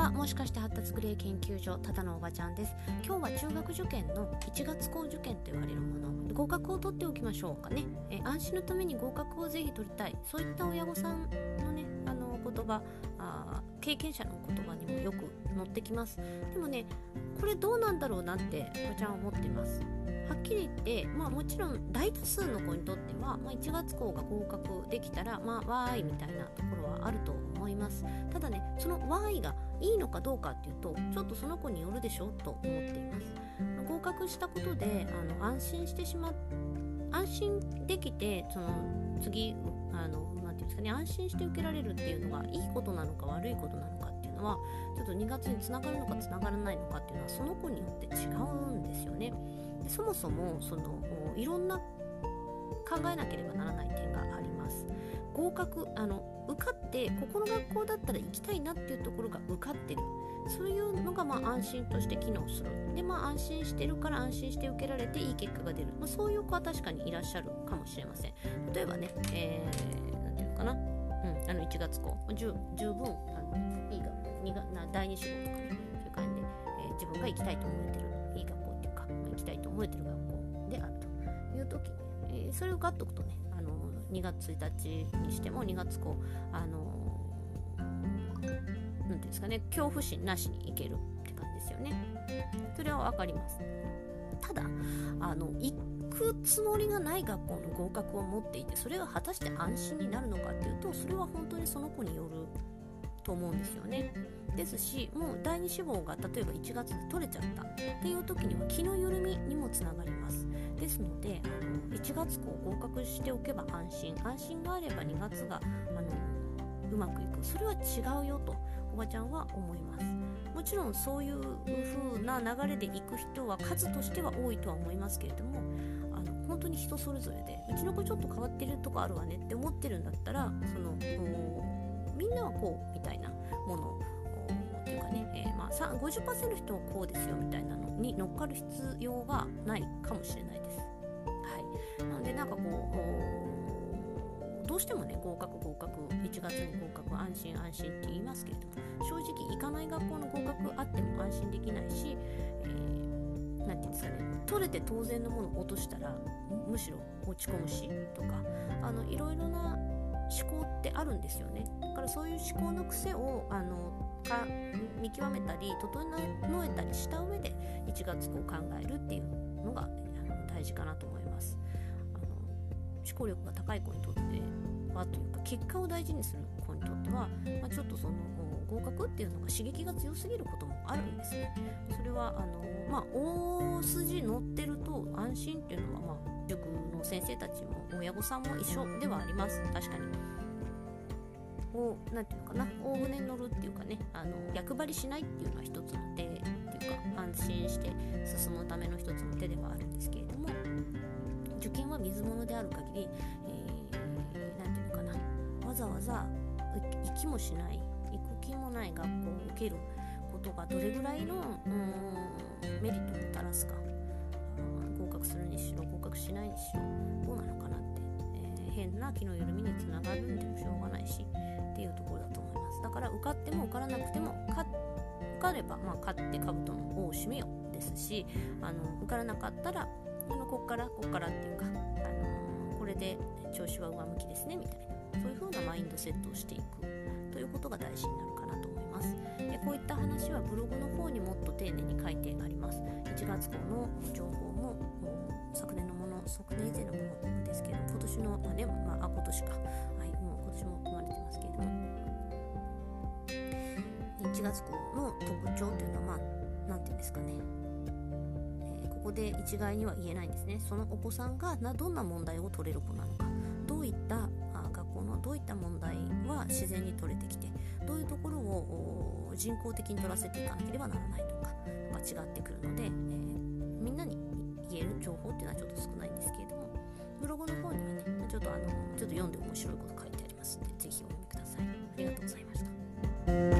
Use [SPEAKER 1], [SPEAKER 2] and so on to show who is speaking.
[SPEAKER 1] は。もしかして発達グレー研究所ただのおばちゃんです。今日は中学受験の1月校受験と言われるもの。合格を取っておきましょうかね、え安心のために合格をぜひ取りたい。そういった親御さんのねあの言葉あ経験者の言葉にもよく載ってきます。でもねこれどうなんだろうなっておばちゃんは思ってます。はっきり言って、まあ、もちろん大多数の子にとっては、まあ、1月校が合格できたら、まあ、わーいみたいなところはあると思います。ただねそのわーいがいいのかどうかっていうとちょっとその子によるでしょと思っています合格したことであの安心してしま安心できてその次あのなんていうんですかね安心して受けられるっていうのがいいことなのか悪いことなのかっていうのはちょっと2月につながるのかつながらないのかっていうのはその子によって違うんですよね。でそもそもそのいろんな考えなければならない点があります。合格あの受かってここの学校だったら行きたいなっていうところが受かがまあ安心として機能する。でまあ安心してるから安心して受けられていい結果が出る、まあ、そういう子は確かにいらっしゃるかもしれません。例えばね、えー、なんていうのかな、うん、あの1月校十十分あのいい学校第二志望とかねそういう感じで、えー、自分が行きたいと思えてる。いい学校っていうか、まあ、行きたいと思えてる学校であると。いう時、えー、それをガッとくとねあの2月1日にしても2月こうあのですかね。恐怖心なしにいけるって感じですよね。それは分かります。ただあの行くつもりがない学校の合格を持っていてそれが果たして安心になるのかっていうとそれは本当にその子によると思うんですよね。ですしもう第2志望が例えば1月で取れちゃったっていう時には気の緩みにもつながります。ですのであの1月こう合格しておけば安心。安心があれば2月があのうまくいく。それは違うよと。おばちゃんは思いますもちろんそういう風な流れで行く人は数としては多いとは思いますけれどもあの本当に人それぞれでうちの子ちょっと変わってるとこあるわねって思ってるんだったらそのみんなはこうみたいなものっていうかね、えー、まあ、50%の人はこうですよみたいなのに乗っかる必要がないかもしれないです。してもね合格合格1月に合格安心安心って言いますけれども正直行かない学校の合格あっても安心できないし、えー、て言うんですかね取れて当然のものを落としたらむしろ落ち込むしとかあのいろいろな思考ってあるんですよね。だからそういう思考の癖をあのか見極めたり整えたりした上で1月こう考えるっていうのが大事かなと思います。思考力が高い子にとってはというか結果を大事にする子にとっては、まあ、ちょっとその合格っていうのが刺激が強すぎることもあるんですねそれはあの、まあ、大筋乗ってると安心っていうのは、まあ、塾の先生たちも親御さんも一緒ではあります。確かに。を何て言うのかな。大船に乗るっていうかね。あの逆張りしないっていうのは一つの手っていうか安心して進むための一つの手ではあるんです受験は水物である限り何、えー、て言うのかな。わざわざ行きもしない。行く気もない学校を受けることがどれぐらいのメリットをもたらすか。合格するにしろ合格しないにしろどうなのかなって、えー、変な気の緩みにつながるんでもしょうがないしっていうところだと思います。だから受かっても受からなくても受かれば、まあ、勝って兜の尾を締めよ。うですしあの受からなかったらあのこっからこっからっていうか、あのこれで調子は上向きですねみたいな。そういう風なマインドセットをしていくということが大事になるかなと思います。でこういった話はブログの方にもっと丁寧に書いてあります。1月号の情報も昨年のもの昨年以前のものですけど今年の、まあねまあ、今年か。1月号の特徴というのはまあ何て言うんですかね、ここで一概には言えないんですね。そのお子さんがどんな問題を取れる子なのか。どういった学校のどういった問題は自然に取れてきてどういうところを人工的に取らせていかなければならないとかが違ってくるので、えー、みんなに言える情報っていうのはちょっと少ないんですけれどもブログの方にはねちょっとあのちょっと読んで面白いこと書いてありますのでぜひお読みください。ありがとうございました。